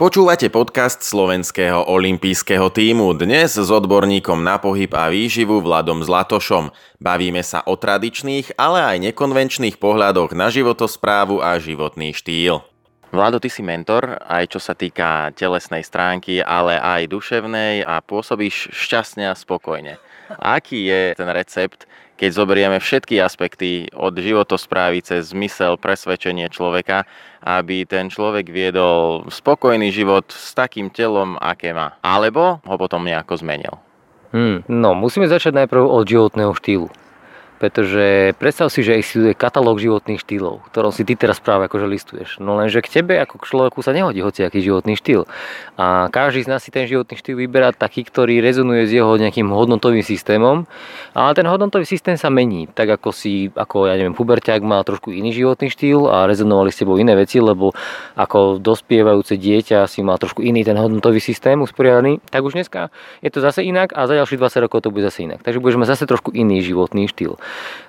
Počúvate podcast slovenského olympijského týmu dnes s odborníkom na pohyb a výživu Vladom Zlatošom. Bavíme sa o tradičných, ale aj nekonvenčných pohľadoch na životosprávu a životný štýl. Vlado, ty si mentor, aj čo sa týka telesnej stránky, ale aj duševnej a pôsobíš šťastne a spokojne. Aký je ten recept, keď zoberieme všetky aspekty od životosprávy cez zmysel, presvedčenie človeka, aby ten človek viedol spokojný život s takým telom, aké má. Alebo ho potom nejako zmenil. Hmm, no, musíme začať najprv od životného štýlu. Pretože predstav si, že existuje katalóg životných štýlov, ktorom si ty teraz práve akože listuješ. No lenže k tebe ako k človeku sa nehodí hociaký životný štýl. A každý z nás si ten životný štýl vyberá taký, ktorý rezonuje s jeho nejakým hodnotovým systémom. Ale ten hodnotový systém sa mení. Tak ako si, ako ja neviem, puberťák má trošku iný životný štýl a rezonovali s tebou iné veci, lebo ako dospievajúce dieťa si má trošku iný ten hodnotový systém usporiadaný, tak už dneska je to zase inak a za ďalších 20 rokov to bude zase inak. Takže budeš mať zase trošku iný životný štýl.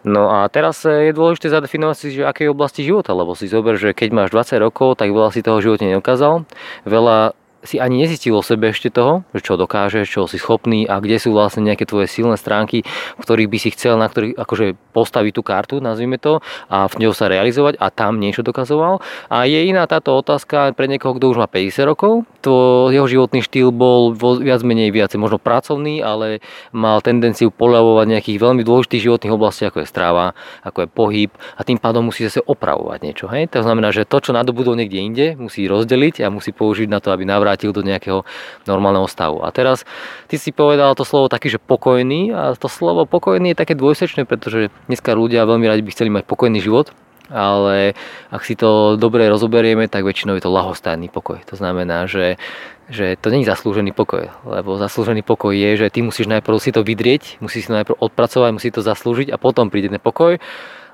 No a teraz je dôležité zadefinovať si, že akej oblasti života, lebo si zober, že keď máš 20 rokov, tak veľa si toho živote neukázal, veľa si ani nezistil o sebe ešte toho, že čo dokážeš, čo si schopný a kde sú vlastne nejaké tvoje silné stránky, v ktorých by si chcel na ktorých akože postaviť tú kartu, nazvime to, a v ňou sa realizovať a tam niečo dokazoval. A je iná táto otázka pre niekoho, kto už má 50 rokov, to jeho životný štýl bol viac menej viacej možno pracovný, ale mal tendenciu poľavovať nejakých veľmi dôležitých životných oblastí, ako je strava, ako je pohyb a tým pádom musí zase opravovať niečo. Hej? To znamená, že to, čo nadobudol niekde inde, musí rozdeliť a musí použiť na to, aby navrátil vrátil do nejakého normálneho stavu. A teraz ty si povedal to slovo taký, že pokojný a to slovo pokojný je také dvojsečné, pretože dneska ľudia veľmi radi by chceli mať pokojný život, ale ak si to dobre rozoberieme, tak väčšinou je to lahostajný pokoj. To znamená, že, že to je zaslúžený pokoj, lebo zaslúžený pokoj je, že ty musíš najprv si to vydrieť, musíš si to najprv odpracovať, musíš to zaslúžiť a potom príde ten pokoj.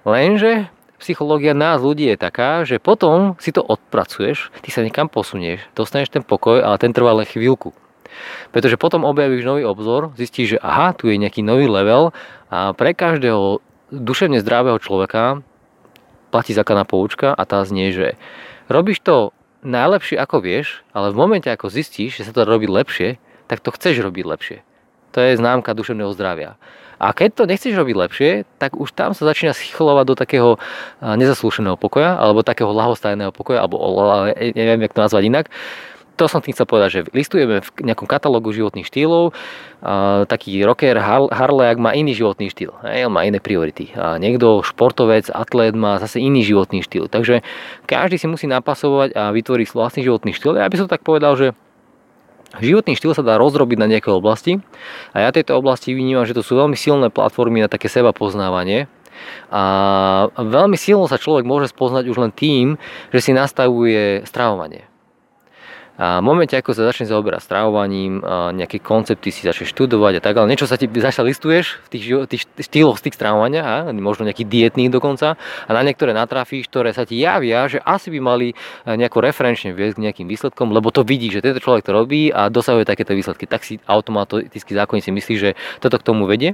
Lenže psychológia nás ľudí je taká, že potom si to odpracuješ, ty sa niekam posunieš, dostaneš ten pokoj, ale ten trvá len chvíľku. Pretože potom objavíš nový obzor, zistíš, že aha, tu je nejaký nový level a pre každého duševne zdravého človeka platí základná poučka a tá znie, že robíš to najlepšie ako vieš, ale v momente ako zistíš, že sa to robí lepšie, tak to chceš robiť lepšie. To je známka duševného zdravia. A keď to nechceš robiť lepšie, tak už tam sa začína schylovať do takého nezaslúšeného pokoja, alebo takého lahostajného pokoja, alebo neviem, jak to nazvať inak. To som tým chcel povedať, že listujeme v nejakom katalógu životných štýlov. A, taký rocker Harley má iný životný štýl, on má iné priority. A niekto, športovec, atlét má zase iný životný štýl. Takže každý si musí napasovať a vytvoriť vlastný životný štýl. Ja by som tak povedal, že Životný štýl sa dá rozrobiť na nejaké oblasti a ja tejto oblasti vnímam, že to sú veľmi silné platformy na také seba poznávanie a veľmi silno sa človek môže spoznať už len tým, že si nastavuje stravovanie. A v momente, ako sa začne zaoberať stravovaním, nejaké koncepty si začneš študovať a tak, ale niečo sa ti začne listuješ v tých, tých štýloch z tých stravovania, a možno nejaký dietných dokonca, a na niektoré natrafíš, ktoré sa ti javia, že asi by mali nejako referenčne viesť k nejakým výsledkom, lebo to vidí, že tento človek to robí a dosahuje takéto výsledky. Tak si automaticky zákonne si myslí, že toto k tomu vedie.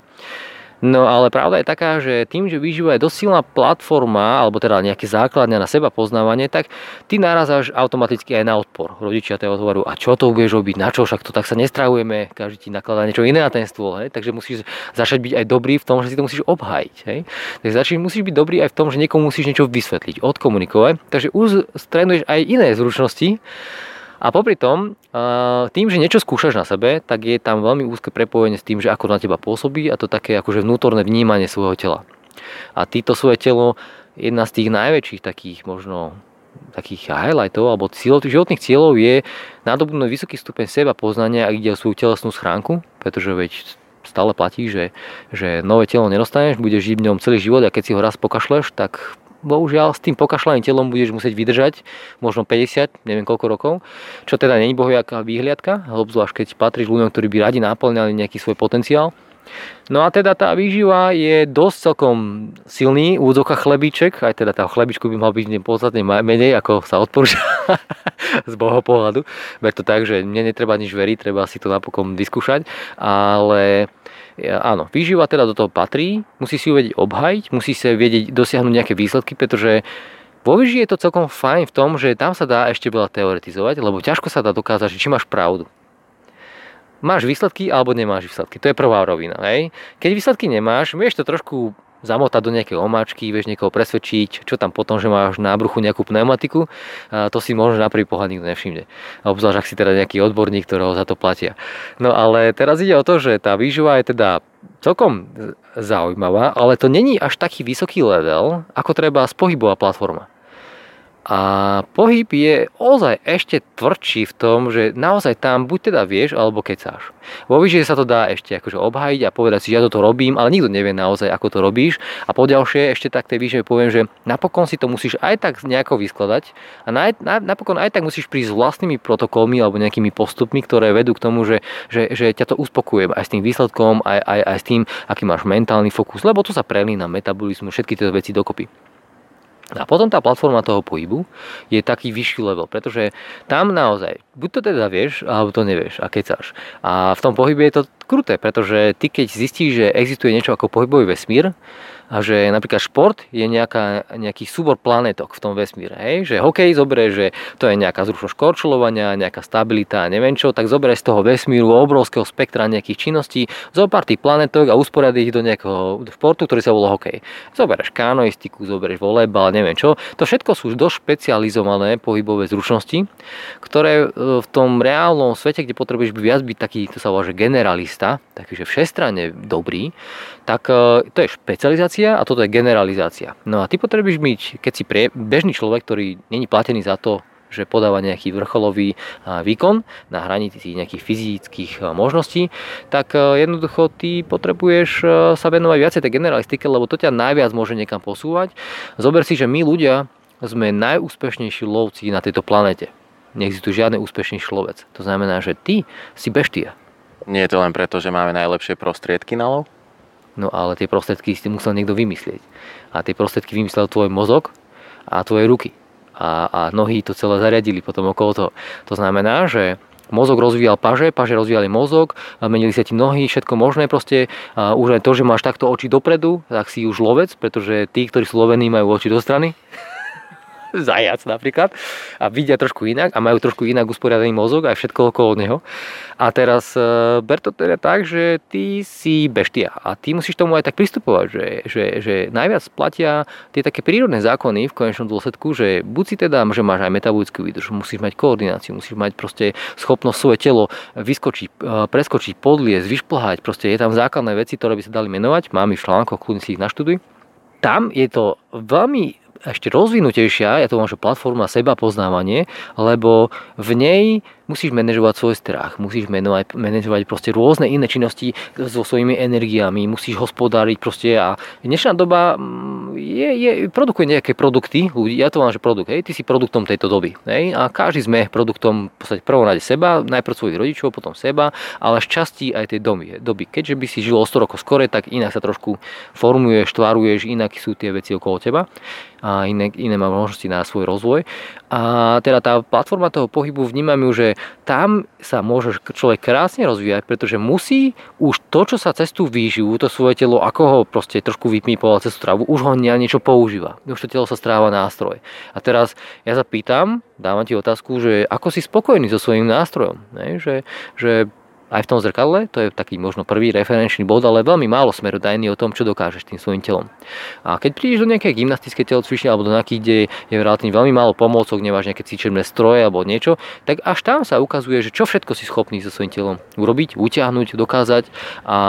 No ale pravda je taká, že tým, že výživa je dosť silná platforma, alebo teda nejaké základňa na seba poznávanie, tak ty narazáš automaticky aj na odpor. Rodičia te hovorú, a čo to budeš robiť, na čo, však to tak sa nestravujeme, každý ti nakladá niečo iné na ten stôl, hej? takže musíš začať byť aj dobrý v tom, že si to musíš obhajiť. Hej? Takže začíš, musíš byť dobrý aj v tom, že niekomu musíš niečo vysvetliť, odkomunikovať, takže už strenuješ aj iné zručnosti, a popri tom, tým, že niečo skúšaš na sebe, tak je tam veľmi úzke prepojenie s tým, že ako na teba pôsobí a to také akože vnútorné vnímanie svojho tela. A týto svoje telo, jedna z tých najväčších takých možno takých highlightov alebo cieľov, tých životných cieľov je nadobudnúť vysoký stupeň seba poznania, ak ide o svoju telesnú schránku, pretože veď stále platí, že, že nové telo nedostaneš, budeš žiť v ňom celý život a keď si ho raz pokašleš, tak bohužiaľ s tým pokašľaným telom budeš musieť vydržať možno 50, neviem koľko rokov, čo teda není bohujaká výhliadka, obzvlášť keď patríš ľuďom, ktorí by radi náplňali nejaký svoj potenciál. No a teda tá výživa je dosť celkom silný, úvodzoka chlebíček, aj teda tá chlebičku by mal byť podstatne menej, ako sa odporúča z boho pohľadu. Ver to tak, že mne netreba nič veriť, treba si to napokon vyskúšať, ale áno, výživa teda do toho patrí, musí si ju vedieť obhajiť, musí sa vedieť dosiahnuť nejaké výsledky, pretože Vo výži je to celkom fajn v tom, že tam sa dá ešte veľa teoretizovať, lebo ťažko sa dá dokázať, či máš pravdu. Máš výsledky alebo nemáš výsledky. To je prvá rovina. Hej? Keď výsledky nemáš, vieš to trošku zamotať do nejakej omáčky, vieš niekoho presvedčiť, čo tam potom, že máš na bruchu nejakú pneumatiku, to si možno na prvý pohľad nikto nevšimne. Obzvlášť, ak si teda nejaký odborník, ktorého za to platia. No ale teraz ide o to, že tá výživa je teda celkom zaujímavá, ale to není až taký vysoký level, ako treba pohybová platforma. A pohyb je ozaj ešte tvrdší v tom, že naozaj tam buď teda vieš, alebo kecáš. Vo výžije sa to dá ešte akože obhajiť a povedať si, ja toto robím, ale nikto nevie naozaj, ako to robíš. A poďalšie ešte tak tej výžije poviem, že napokon si to musíš aj tak nejako vyskladať a na, na, napokon aj tak musíš prísť s vlastnými protokolmi alebo nejakými postupmi, ktoré vedú k tomu, že, že, že ťa to uspokuje aj s tým výsledkom, aj, aj, aj s tým, aký máš mentálny fokus, lebo to sa prelína metabolizmu, všetky tie veci dokopy. A potom tá platforma toho pohybu je taký vyšší level, pretože tam naozaj, buď to teda vieš, alebo to nevieš a kecáš. A v tom pohybe je to kruté, pretože ty keď zistíš, že existuje niečo ako pohybový vesmír, a že napríklad šport je nejaká, nejaký súbor planetok v tom vesmíre. Hej? Že hokej zoberie, že to je nejaká zrušnosť korčulovania, nejaká stabilita a neviem čo, tak zoberie z toho vesmíru obrovského spektra nejakých činností, zopár tých planetok a usporiadi ich do nejakého športu, ktorý sa volá hokej. Zoberieš kanoistiku, zoberieš volejbal, neviem čo. To všetko sú dosť špecializované pohybové zručnosti, ktoré e, v tom reálnom svete, kde potrebuješ viac byť taký, to sa volá, že generalista, taký, že všestranne dobrý, tak e, to je špecializácia a toto je generalizácia. No a ty potrebuješ byť, keď si prie, bežný človek, ktorý není platený za to, že podáva nejaký vrcholový výkon na hranici nejakých fyzických možností, tak jednoducho ty potrebuješ sa venovať viacej tej generalistike, lebo to ťa najviac môže niekam posúvať. Zober si, že my ľudia sme najúspešnejší lovci na tejto planete. Neexistuje žiadny úspešnejší lovec. To znamená, že ty si beštia. Nie je to len preto, že máme najlepšie prostriedky na lov? No ale tie prostriedky si musel niekto vymyslieť. A tie prostriedky vymyslel tvoj mozog a tvoje ruky. A, a nohy to celé zariadili potom okolo toho. To znamená, že mozog rozvíjal paže, paže rozvíjali mozog, menili sa ti nohy, všetko možné proste. A už aj to, že máš takto oči dopredu, tak si už lovec, pretože tí, ktorí sú lovení, majú oči do strany. zajac napríklad. A vidia trošku inak a majú trošku inak usporiadaný mozog aj všetko okolo neho. A teraz e, ber to teda tak, že ty si beštia a ty musíš tomu aj tak pristupovať, že, že, že najviac platia tie také prírodné zákony v konečnom dôsledku, že buď si teda, že máš aj metabolickú výdrž, musíš mať koordináciu, musíš mať proste schopnosť svoje telo vyskočiť, e, preskočiť, podliesť, vyšplhať, proste je tam základné veci, ktoré by sa dali menovať, mám ich v článkoch, kľudne si ich naštuduj. Tam je to veľmi ešte rozvinutejšia, ja to mám, že platforma seba poznávanie, lebo v nej musíš manažovať svoj strach, musíš menovať, manažovať proste rôzne iné činnosti so svojimi energiami, musíš hospodáriť proste a dnešná doba mm, je, je, produkuje nejaké produkty, ľudí, ja to mám, že produkt, hej, ty si produktom tejto doby, hej, a každý sme produktom v podstate prvom rade seba, najprv svojich rodičov, potom seba, ale z časti aj tej doby, doby. Keďže by si žil o 100 rokov skore, tak inak sa trošku formuješ, tvaruješ, inak sú tie veci okolo teba a iné, iné má možnosti na svoj rozvoj. A teda tá platforma toho pohybu vnímam ju, že tam sa môže človek krásne rozvíjať, pretože musí už to, čo sa cez tú výživu, to svoje telo, ako ho proste trošku vypípoval cez tú travu, už ho na niečo používa. Už to telo sa stráva nástroj. A teraz ja sa pýtam, dávam ti otázku, že ako si spokojný so svojím nástrojom. Ne? Že, že aj v tom zrkadle, to je taký možno prvý referenčný bod, ale veľmi málo smerodajný o tom, čo dokážeš tým svojim telom. A keď prídeš do nejakej gymnastickej telocvične alebo do nejakých, kde je relatívne veľmi málo pomôcok, nemáš nejaké cvičebné stroje alebo niečo, tak až tam sa ukazuje, že čo všetko si schopný so svojím telom urobiť, utiahnuť, dokázať a,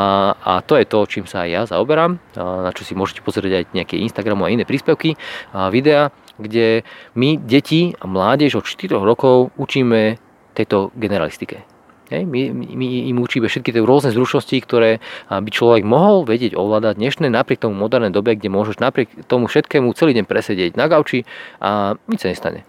a to je to, čím sa aj ja zaoberám, na čo si môžete pozrieť aj nejaké Instagramu a iné príspevky, a videá, kde my deti a mládež od 4 rokov učíme tejto generalistike. Hej, my, my im učíme všetky tie rôzne zručnosti, ktoré by človek mohol vedieť ovládať dnešné napriek tomu modernej dobe, kde môžeš napriek tomu všetkému celý deň presedieť na gauči a nič sa nestane.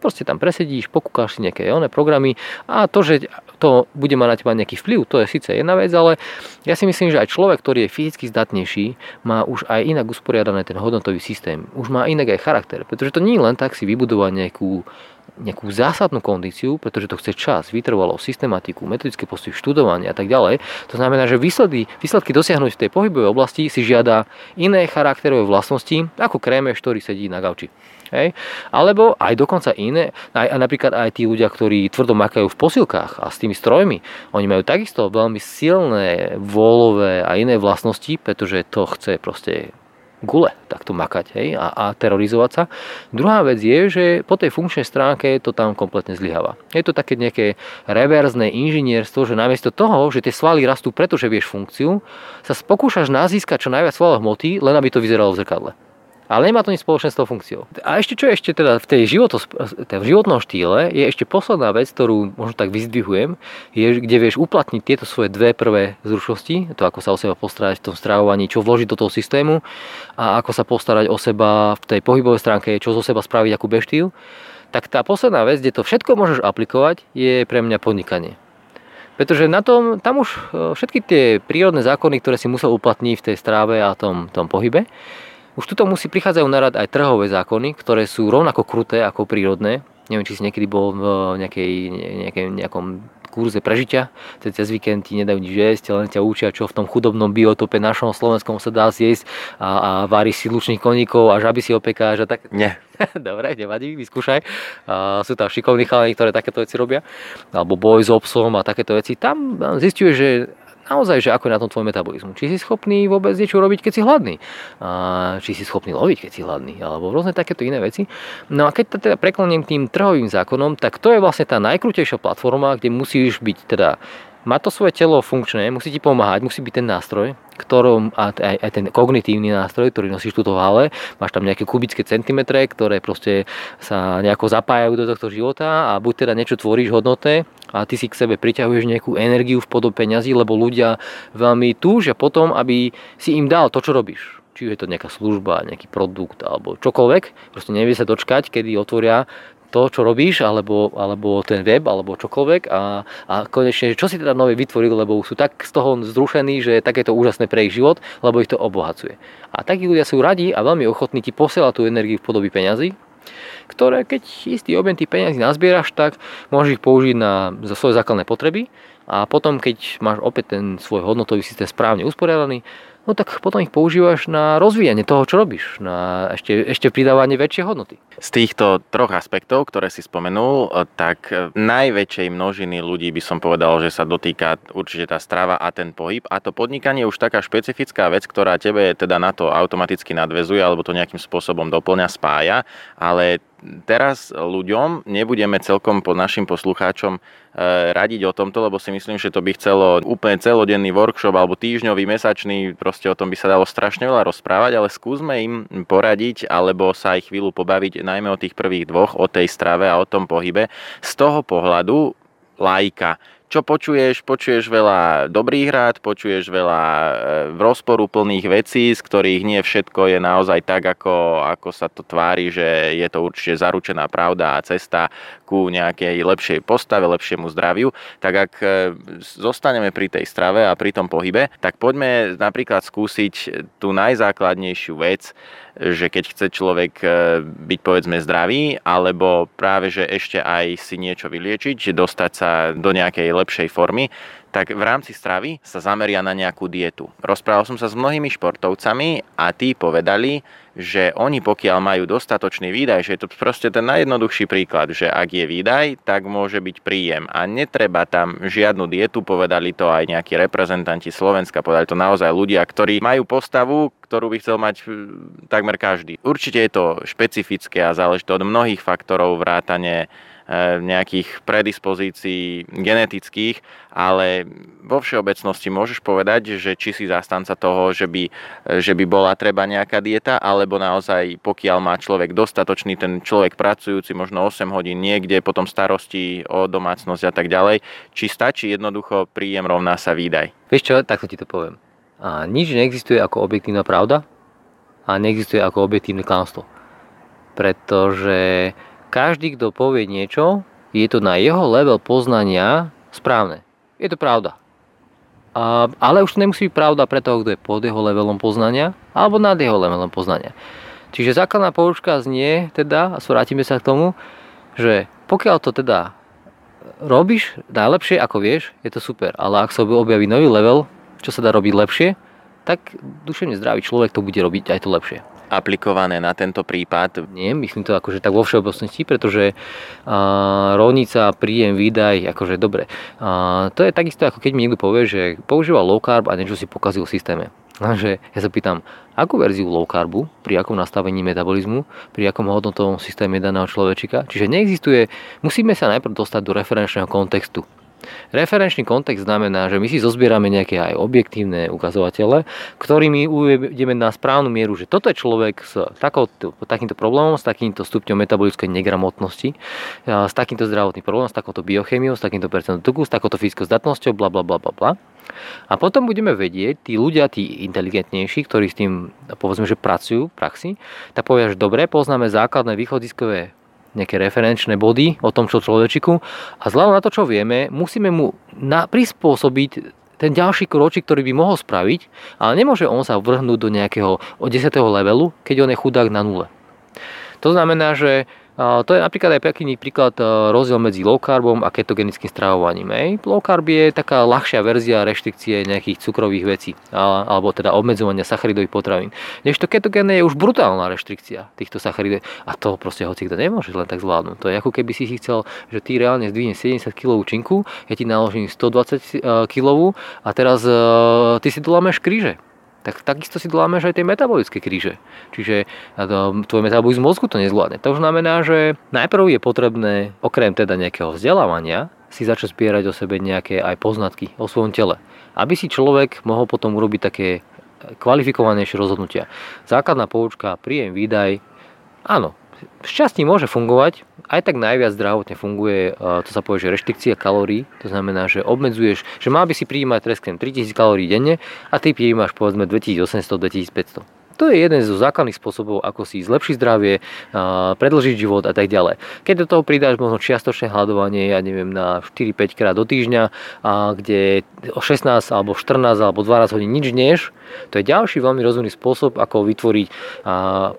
Proste tam presedíš, pokúkáš si nejaké oné programy a to, že to bude mať na teba nejaký vplyv, to je síce jedna vec, ale ja si myslím, že aj človek, ktorý je fyzicky zdatnejší, má už aj inak usporiadaný ten hodnotový systém. Už má inak aj charakter, pretože to nie je len tak si vybudovať nejakú nejakú zásadnú kondíciu, pretože to chce čas, vytrvalo, systematiku, metodické postupy, študovanie a tak ďalej. To znamená, že výsledky, výsledky dosiahnuť v tej pohybovej oblasti si žiada iné charakterové vlastnosti ako krémeš, ktorý sedí na gauči. Hej? Alebo aj dokonca iné, aj, napríklad aj tí ľudia, ktorí tvrdo makajú v posilkách a s tými strojmi, oni majú takisto veľmi silné vôľové a iné vlastnosti, pretože to chce proste gule takto makať hej, a, a terorizovať sa. Druhá vec je, že po tej funkčnej stránke to tam kompletne zlyháva. Je to také nejaké reverzné inžinierstvo, že namiesto toho, že tie svaly rastú pretože vieš funkciu, sa pokúšaš nazískať čo najviac svalov hmoty, len aby to vyzeralo v zrkadle. Ale nemá to nič spoločné s tou funkciou. A ešte čo ešte teda v tej životo, v životnom štýle je ešte posledná vec, ktorú možno tak vyzdvihujem, je, kde vieš uplatniť tieto svoje dve prvé zručnosti, to ako sa o seba postarať v tom stravovaní, čo vložiť do toho systému a ako sa postarať o seba v tej pohybovej stránke, čo zo seba spraviť ako beštýl, tak tá posledná vec, kde to všetko môžeš aplikovať, je pre mňa podnikanie. Pretože na tom, tam už e, všetky tie prírodné zákony, ktoré si musel uplatniť v tej stráve a tom, tom pohybe, už tuto musí prichádzajú na rad aj trhové zákony, ktoré sú rovnako kruté ako prírodné. Neviem, či si niekedy bol v nejakej, nejakej, nejakom kurze prežitia, cez, cez víkend ti nedajú nič jesť, len ťa učia, čo v tom chudobnom biotope našom slovenskom sa dá zjesť a, a vári si lučných koníkov a žaby si opekáš a tak. Nie. Dobre, nevadí, vyskúšaj. A sú tam šikovní chalani, ktoré takéto veci robia. Alebo boj s obsom a takéto veci. Tam zistuje, že naozaj, že ako je na tom tvoj metabolizmus. Či si schopný vôbec niečo robiť, keď si hladný. A, či si schopný loviť, keď si hladný. Alebo rôzne takéto iné veci. No a keď to teda prekloniem tým trhovým zákonom, tak to je vlastne tá najkrutejšia platforma, kde musíš byť teda má to svoje telo funkčné, musí ti pomáhať, musí byť ten nástroj, ktorom, a aj, aj ten kognitívny nástroj, ktorý nosíš túto v hale, máš tam nejaké kubické centimetre, ktoré proste sa nejako zapájajú do tohto života a buď teda niečo tvoríš hodnoté a ty si k sebe priťahuješ nejakú energiu v podobe peňazí, lebo ľudia veľmi túžia potom, aby si im dal to, čo robíš. Či je to nejaká služba, nejaký produkt alebo čokoľvek, proste nevie sa dočkať, kedy otvoria to, čo robíš, alebo, alebo ten web, alebo čokoľvek a, a konečne, čo si teda nové vytvoril, lebo sú tak z toho zrušení, že takéto úžasné pre ich život, lebo ich to obohacuje. A takí ľudia sú radi a veľmi ochotní ti posielať tú energiu v podobe peňazí, ktoré keď istý objem tých peňazí nazbieraš, tak môžeš ich použiť na, za svoje základné potreby a potom, keď máš opäť ten svoj hodnotový systém správne usporiadaný, no tak potom ich používaš na rozvíjanie toho, čo robíš, na ešte, ešte pridávanie väčšie hodnoty. Z týchto troch aspektov, ktoré si spomenul, eh, tak eh, najväčšej množiny ľudí by som povedal, že sa dotýka určite tá strava a ten pohyb. A to podnikanie je už taká špecifická vec, ktorá tebe teda na to automaticky nadvezuje alebo to nejakým spôsobom doplňa, spája, ale teraz ľuďom nebudeme celkom po našim poslucháčom e, radiť o tomto, lebo si myslím, že to by chcelo úplne celodenný workshop alebo týždňový, mesačný, proste o tom by sa dalo strašne veľa rozprávať, ale skúsme im poradiť alebo sa aj chvíľu pobaviť najmä o tých prvých dvoch, o tej strave a o tom pohybe. Z toho pohľadu lajka čo počuješ? Počuješ veľa dobrých rád, počuješ veľa e, rozporúplných vecí, z ktorých nie všetko je naozaj tak, ako, ako sa to tvári, že je to určite zaručená pravda a cesta ku nejakej lepšej postave, lepšiemu zdraviu. Tak ak e, zostaneme pri tej strave a pri tom pohybe, tak poďme napríklad skúsiť tú najzákladnejšiu vec, že keď chce človek e, byť povedzme zdravý, alebo práve že ešte aj si niečo vyliečiť, dostať sa do nejakej lepšej formy, tak v rámci stravy sa zameria na nejakú dietu. Rozprával som sa s mnohými športovcami a tí povedali, že oni pokiaľ majú dostatočný výdaj, že je to proste ten najjednoduchší príklad, že ak je výdaj, tak môže byť príjem a netreba tam žiadnu dietu, povedali to aj nejakí reprezentanti Slovenska, povedali to naozaj ľudia, ktorí majú postavu, ktorú by chcel mať hm, takmer každý. Určite je to špecifické a záleží to od mnohých faktorov vrátane nejakých predispozícií genetických, ale vo všeobecnosti môžeš povedať, že či si zastanca toho, že by, že by bola treba nejaká dieta, alebo naozaj pokiaľ má človek dostatočný, ten človek pracujúci možno 8 hodín niekde, potom starosti o domácnosť a tak ďalej, či stačí jednoducho príjem rovná sa výdaj. Vieš čo, takto ti to poviem. A nič neexistuje ako objektívna pravda a neexistuje ako objektívne klamstvo. Pretože každý, kto povie niečo, je to na jeho level poznania správne. Je to pravda. A, ale už to nemusí byť pravda pre toho, kto je pod jeho levelom poznania alebo nad jeho levelom poznania. Čiže základná poučka znie teda, a vrátime sa k tomu, že Pokiaľ to teda robíš najlepšie, ako vieš, je to super. Ale ak sa objaví nový level, čo sa dá robiť lepšie, tak duševne zdravý človek to bude robiť aj to lepšie aplikované na tento prípad? Nie, myslím to akože tak vo všeobecnosti, pretože uh, rovnica, príjem, výdaj, akože dobre. Uh, to je takisto ako keď mi niekto povie, že používa low carb a niečo si pokazil v systéme. Takže ja sa pýtam, akú verziu low carbu, pri akom nastavení metabolizmu, pri akom hodnotovom systéme daného človečika. Čiže neexistuje, musíme sa najprv dostať do referenčného kontextu. Referenčný kontext znamená, že my si zozbierame nejaké aj objektívne ukazovatele, ktorými uvedeme na správnu mieru, že toto je človek s takouto, takýmto problémom, s takýmto stupňom metabolickej negramotnosti, s takýmto zdravotným problémom, s takouto biochemiou, s takýmto percentom tuku, s takouto fyzickou zdatnosťou, bla bla bla bla bla. A potom budeme vedieť, tí ľudia, tí inteligentnejší, ktorí s tým, povedzme, že pracujú v praxi, tak povedia, že dobre, poznáme základné východiskové nejaké referenčné body o tom, čo človečiku a vzhľadom na to, čo vieme, musíme mu na, prispôsobiť ten ďalší kročík, ktorý by mohol spraviť, ale nemôže on sa vrhnúť do nejakého 10. levelu, keď on je chudák na nule. To znamená, že to je napríklad aj pekný príklad e, rozdiel medzi low carbom a ketogenickým stravovaním. Low carb je taká ľahšia verzia reštrikcie nejakých cukrových vecí, alebo teda obmedzovania sacharidových potravín. to ketogénne je už brutálna reštrikcia týchto sacharidov a to proste hoci kto nemôže len tak zvládnuť. To je ako keby si si chcel, že ty reálne zdvihneš 70 kg činku, ja ti naložím 120 kg a teraz e, ty si dolameš kríže tak takisto si dolámeš aj tie metabolické kríže. Čiže tvoj metabolizmus mozgu to nezvládne. To znamená, že najprv je potrebné, okrem teda nejakého vzdelávania, si začať zbierať o sebe nejaké aj poznatky o svojom tele. Aby si človek mohol potom urobiť také kvalifikovanejšie rozhodnutia. Základná poučka, príjem, výdaj, áno, šťastí môže fungovať, aj tak najviac zdravotne funguje, to sa povie, že reštrikcia kalórií, to znamená, že obmedzuješ, že mal by si prijímať trest 3000 kalórií denne a ty prijímaš povedzme 2800-2500. To je jeden zo základných spôsobov, ako si zlepšiť zdravie, predlžiť život a tak ďalej. Keď do toho pridáš možno čiastočné hľadovanie, ja neviem, na 4-5 krát do týždňa, a kde o 16 alebo 14 alebo 12 hodín nič nieš, to je ďalší veľmi rozumný spôsob, ako vytvoriť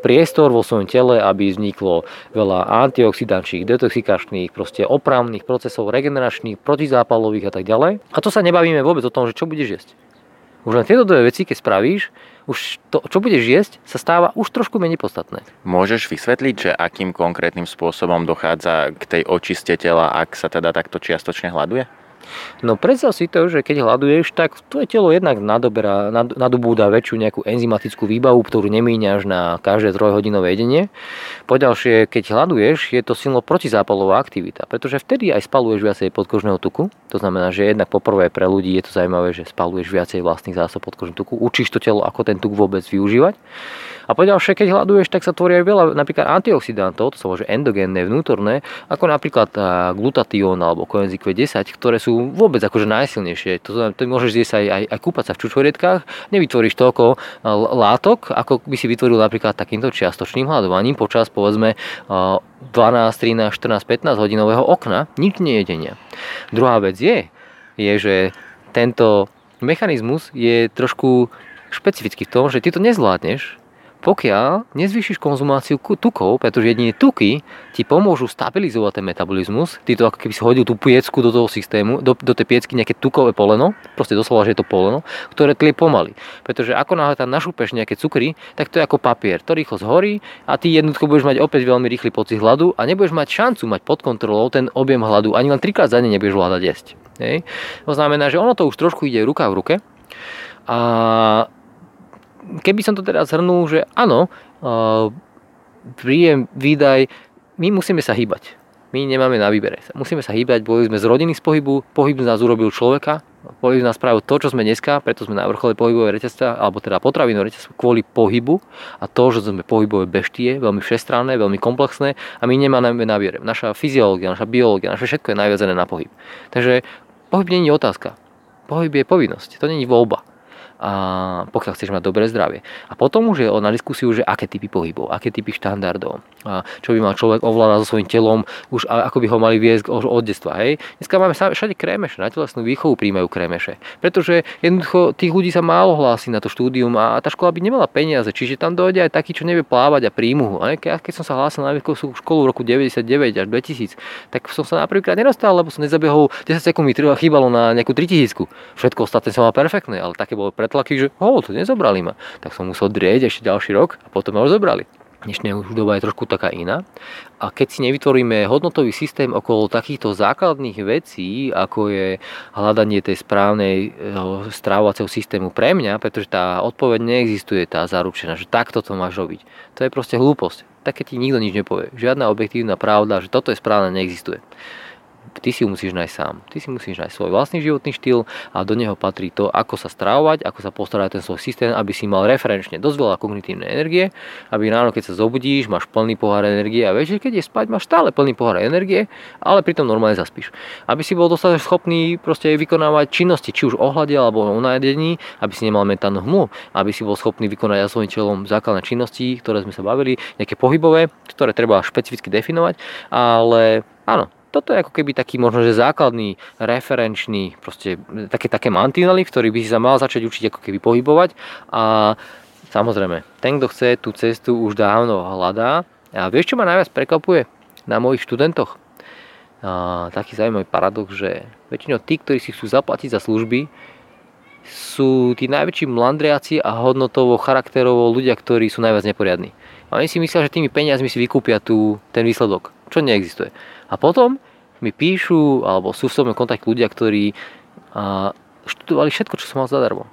priestor vo svojom tele, aby vzniklo veľa antioxidančných, detoxikačných, proste opravných procesov, regeneračných, protizápalových a tak ďalej. A to sa nebavíme vôbec o tom, že čo budeš jesť. Už len tieto dve veci, keď spravíš, už to, čo budeš jesť, sa stáva už trošku menej podstatné. Môžeš vysvetliť, že akým konkrétnym spôsobom dochádza k tej očiste tela, ak sa teda takto čiastočne hľaduje? No predstav si to, že keď hľaduješ, tak tvoje telo jednak nadoberá, nad, nadobúda väčšiu nejakú enzymatickú výbavu, ktorú nemíňaš na každé trojhodinové jedenie. Poďalšie, keď hľaduješ, je to silno protizápalová aktivita, pretože vtedy aj spaluješ viacej podkožného tuku. To znamená, že jednak poprvé pre ľudí je to zaujímavé, že spaluješ viacej vlastných zásob podkožného tuku, učíš to telo, ako ten tuk vôbec využívať. A poďalšie, keď hľaduješ, tak sa tvorí aj veľa napríklad antioxidantov, to sa môže endogénne, vnútorné, ako napríklad glutatión alebo koenzí Q10, ktoré sú vôbec akože najsilnejšie. To ty môžeš zjesť aj, aj, aj kúpať sa v čučorietkách, nevytvoríš toľko látok, ako by si vytvoril napríklad takýmto čiastočným hľadovaním počas povedzme 12, 13, 14, 15 hodinového okna, nič nejedenia. Druhá vec je, je, že tento mechanizmus je trošku špecifický v tom, že ty to nezvládneš pokiaľ nezvýšiš konzumáciu tukov, pretože jedine tuky ti pomôžu stabilizovať ten metabolizmus, ty to ako keby si hodil tú piecku do toho systému, do, do tej piecky nejaké tukové poleno, proste doslova, že je to poleno, ktoré tlie pomaly. Pretože ako náhle tam našúpeš nejaké cukry, tak to je ako papier, to rýchlo zhorí a ty jednoducho budeš mať opäť veľmi rýchly pocit hladu a nebudeš mať šancu mať pod kontrolou ten objem hladu, ani len trikrát za ne nebudeš vládať jesť. Hej. To znamená, že ono to už trošku ide ruka v ruke a keby som to teda zhrnul, že áno, príjem, výdaj, my musíme sa hýbať. My nemáme na výbere. Musíme sa hýbať, boli sme z rodiny z pohybu, pohyb z nás urobil človeka, pohyb nás spravil to, čo sme dneska, preto sme na vrchole pohybové reťazca, alebo teda potravinové reťazca kvôli pohybu a to, že sme pohybové beštie, veľmi všestranné, veľmi komplexné a my nemáme na výbere. Naša fyziológia, naša biológia, naše všetko je najviazené na pohyb. Takže pohyb nie je otázka. Pohyb je povinnosť, to není voľba. A pokiaľ chceš mať dobré zdravie. A potom už je na diskusiu, že aké typy pohybov, aké typy štandardov, a čo by mal človek ovládať so svojím telom, už ako by ho mali viesť od detstva. Hej. Dneska máme všade krémeše, na telesnú výchovu príjmajú krémeše, pretože jednoducho tých ľudí sa málo hlási na to štúdium a tá škola by nemala peniaze, čiže tam dojde aj taký, čo nevie plávať a príjmu ho. Keď som sa hlásil na školu v roku 99 až 2000, tak som sa na prvýkrát nedostal, lebo som nezabehol 10 sekúnd mi chýbalo na nejakú 3000. Všetko ostatné som mal perfektné, ale také bolo pretlaky, že ho, to nezobrali ma. Tak som musel drieť ešte ďalší rok a potom ma už zobrali. Dnešná doba je trošku taká iná. A keď si nevytvoríme hodnotový systém okolo takýchto základných vecí, ako je hľadanie tej správnej eh, stravovacieho systému pre mňa, pretože tá odpoveď neexistuje, tá zaručená, že takto to máš robiť. To je proste hlúposť. Tak keď ti nikto nič nepovie. Žiadna objektívna pravda, že toto je správne, neexistuje ty si musíš nájsť sám. Ty si musíš nájsť svoj vlastný životný štýl a do neho patrí to, ako sa stravovať, ako sa postarať ten svoj systém, aby si mal referenčne dosť veľa kognitívnej energie, aby ráno, keď sa zobudíš, máš plný pohár energie a večer, keď je spať, máš stále plný pohár energie, ale pritom normálne zaspíš. Aby si bol dostatočne schopný proste vykonávať činnosti, či už ohľade alebo o najedení, aby si nemal mentálnu hmu, aby si bol schopný vykonať aj svojím telom základné činnosti, ktoré sme sa bavili, nejaké pohybové, ktoré treba špecificky definovať, ale áno, toto je ako keby taký možno, že základný, referenčný, proste také, také mantinely, v ktorých by si sa mal začať učiť ako keby pohybovať a samozrejme, ten, kto chce tú cestu už dávno hľadá a vieš, čo ma najviac prekvapuje na mojich študentoch? A, taký zaujímavý paradox, že väčšinou tí, ktorí si chcú zaplatiť za služby, sú tí najväčší mlandriaci a hodnotovo, charakterovo ľudia, ktorí sú najviac neporiadní. A oni si myslia, že tými peniazmi si vykúpia tú, ten výsledok, čo neexistuje. A potom mi píšu, alebo sú v tom kontakt ľudia, ktorí a, študovali všetko, čo som mal zadarmo.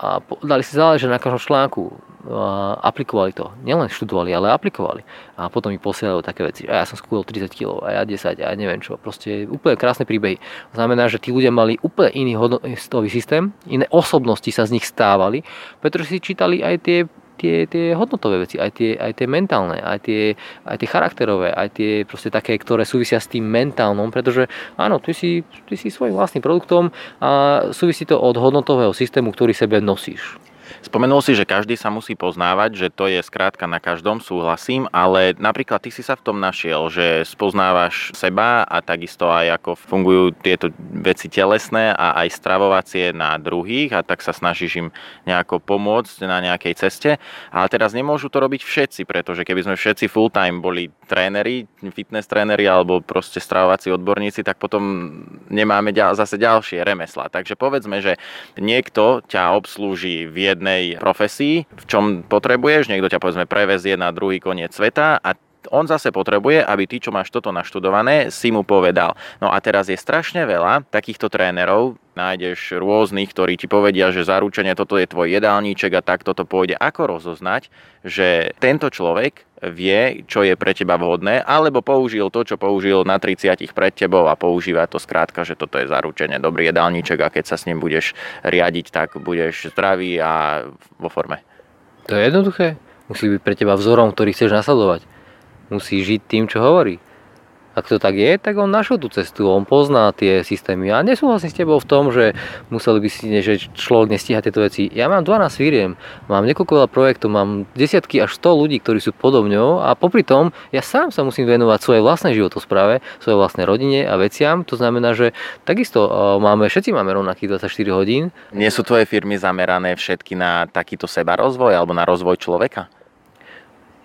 A dali si záležať na každom článku, a aplikovali to. Nielen študovali, ale aplikovali. A potom mi posielajú také veci. A ja som skúil 30 kg, a ja 10, a ja neviem čo. Proste úplne krásne príbehy. Znamená, že tí ľudia mali úplne iný hodnotový systém, iné osobnosti sa z nich stávali, pretože si čítali aj tie tie, tie hodnotové veci, aj tie, aj tie mentálne, aj tie, aj tie charakterové, aj tie proste také, ktoré súvisia s tým mentálnom, pretože áno, ty si, ty si svojím vlastným produktom a súvisí to od hodnotového systému, ktorý sebe nosíš. Spomenul si, že každý sa musí poznávať, že to je skrátka na každom, súhlasím, ale napríklad ty si sa v tom našiel, že spoznávaš seba a takisto aj ako fungujú tieto veci telesné a aj stravovacie na druhých a tak sa snažíš im nejako pomôcť na nejakej ceste. Ale teraz nemôžu to robiť všetci, pretože keby sme všetci full time boli tréneri, fitness tréneri alebo proste stravovací odborníci, tak potom nemáme zase ďalšie remesla. Takže povedzme, že niekto ťa obslúži v jednej danej profesii, v čom potrebuješ, niekto ťa povedzme prevezie na druhý koniec sveta a on zase potrebuje, aby ty, čo máš toto naštudované, si mu povedal. No a teraz je strašne veľa takýchto trénerov, nájdeš rôznych, ktorí ti povedia, že zaručenie toto je tvoj jedálniček a tak toto pôjde. Ako rozoznať, že tento človek vie, čo je pre teba vhodné, alebo použil to, čo použil na 30 pred tebou a používa to skrátka, že toto je zaručenie dobrý jedálniček a keď sa s ním budeš riadiť, tak budeš zdravý a vo forme. To je jednoduché. Musí byť pre teba vzorom, ktorý chceš nasledovať. Musí žiť tým, čo hovorí. Ak to tak je, tak on našiel tú cestu, on pozná tie systémy. Ja nesúhlasím s tebou v tom, že museli by si, že človek nestíha tieto veci. Ja mám 12 firiem, mám niekoľko veľa projektov, mám desiatky až 100 ľudí, ktorí sú podobňou a popri tom ja sám sa musím venovať svojej vlastnej životospráve, svojej vlastnej rodine a veciam. To znamená, že takisto máme, všetci máme rovnakých 24 hodín. Nie sú tvoje firmy zamerané všetky na takýto seba rozvoj alebo na rozvoj človeka?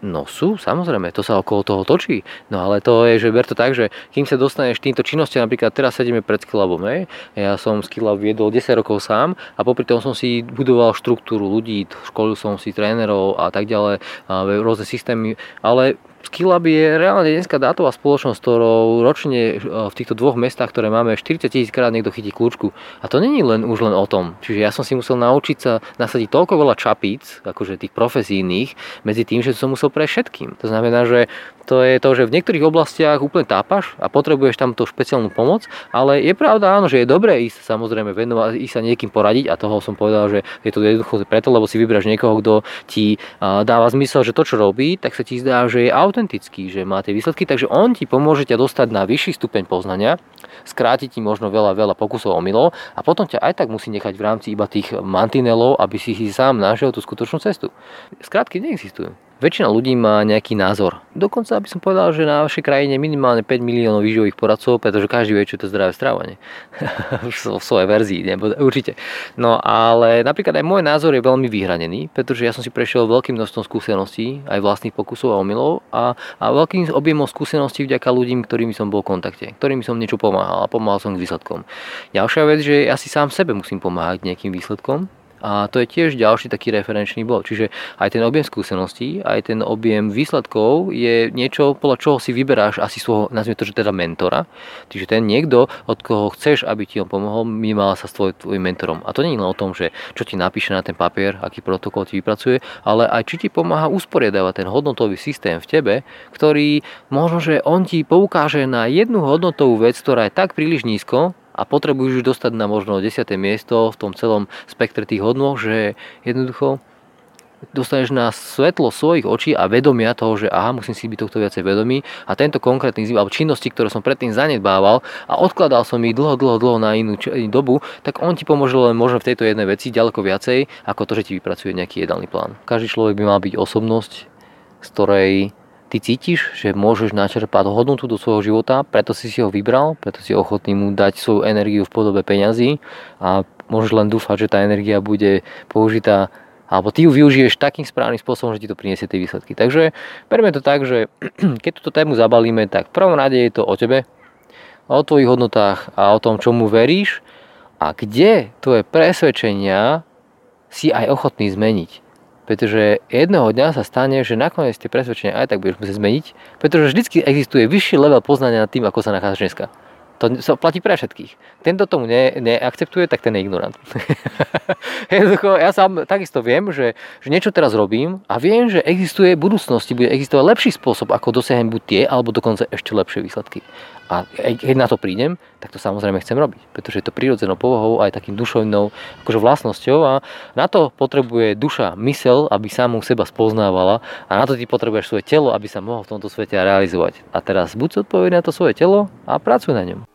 No sú, samozrejme, to sa okolo toho točí. No ale to je, že ber to tak, že kým sa dostaneš týmto činnostiam, napríklad teraz sedíme pred Skillabom, hej? ja som Skillab viedol 10 rokov sám a popri tom som si budoval štruktúru ľudí, školil som si trénerov a tak ďalej, a rôzne systémy, ale Skillab je reálne dneska dátová spoločnosť, ktorou ročne e, v týchto dvoch mestách, ktoré máme, 40 tisíc krát niekto chytí kľúčku. A to není len už len o tom. Čiže ja som si musel naučiť sa nasadiť toľko veľa čapíc, akože tých profesijných, medzi tým, že som musel pre všetkým. To znamená, že to je to, že v niektorých oblastiach úplne tápaš a potrebuješ tam tú špeciálnu pomoc, ale je pravda áno, že je dobré ísť samozrejme venovať, ísť sa niekým poradiť a toho som povedal, že je to jednoducho preto, lebo si vyberáš niekoho, kto ti dáva zmysel, že to, čo robí, tak sa ti zdá, že je autentický, že má tie výsledky, takže on ti pomôže ťa dostať na vyšší stupeň poznania, skráti ti možno veľa, veľa pokusov omylov a potom ťa aj tak musí nechať v rámci iba tých mantinelov, aby si si sám našiel tú skutočnú cestu. Skrátky neexistujú. Väčšina ľudí má nejaký názor. Dokonca by som povedal, že na vašej krajine minimálne 5 miliónov výživových poradcov, pretože každý vie, čo je to zdravé strávanie. v svojej verzii, nebo, určite. No ale napríklad aj môj názor je veľmi vyhranený, pretože ja som si prešiel veľkým množstvom skúseností, aj vlastných pokusov a omylov a, a veľkým objemom skúseností vďaka ľuďom, ktorými som bol v kontakte, ktorými som niečo pomáhal a pomáhal som k výsledkom. Ďalšia vec, že ja si sám sebe musím pomáhať nejakým výsledkom, a to je tiež ďalší taký referenčný bod. Čiže aj ten objem skúseností, aj ten objem výsledkov je niečo, podľa čoho si vyberáš asi svojho, nazvime to, že teda mentora. Čiže ten niekto, od koho chceš, aby ti on pomohol, mal sa s tvojim mentorom. A to nie je len o tom, že čo ti napíše na ten papier, aký protokol ti vypracuje, ale aj či ti pomáha usporiadavať ten hodnotový systém v tebe, ktorý možno, že on ti poukáže na jednu hodnotovú vec, ktorá je tak príliš nízko, a potrebuješ už dostať na možno 10. miesto v tom celom spektre tých hodnôt, že jednoducho dostaneš na svetlo svojich očí a vedomia toho, že aha, musím si byť tohto viacej vedomý a tento konkrétny zvyk alebo činnosti, ktoré som predtým zanedbával a odkladal som ich dlho, dlho, dlho na inú dobu, tak on ti pomôže len možno v tejto jednej veci ďaleko viacej, ako to, že ti vypracuje nejaký jedálny plán. Každý človek by mal byť osobnosť, z ktorej ty cítiš, že môžeš načerpať hodnotu do svojho života, preto si si ho vybral, preto si ochotný mu dať svoju energiu v podobe peňazí a môžeš len dúfať, že tá energia bude použitá alebo ty ju využiješ takým správnym spôsobom, že ti to priniesie tie výsledky. Takže berme to tak, že keď túto tému zabalíme, tak v prvom rade je to o tebe, o tvojich hodnotách a o tom, čomu veríš a kde tvoje presvedčenia si aj ochotný zmeniť. Pretože jedného dňa sa stane, že nakoniec tie presvedčenia aj tak budeš musieť zmeniť, pretože vždy existuje vyšší level poznania nad tým, ako sa nachádzaš dneska. To sa platí pre všetkých. Ten, kto tomu ne, neakceptuje, tak ten je ignorant. Ja sám takisto viem, že, že niečo teraz robím a viem, že existuje v budúcnosti, bude existovať lepší spôsob, ako dosiahnuť buď tie, alebo dokonca ešte lepšie výsledky. A keď na to prídem, tak to samozrejme chcem robiť, pretože je to prírodzenou povahou aj takým dušovnou akože vlastnosťou a na to potrebuje duša mysel, aby samú seba spoznávala a na to ty potrebuješ svoje telo, aby sa mohol v tomto svete realizovať. A teraz buď zodpovedný na to svoje telo a pracuj na ňom.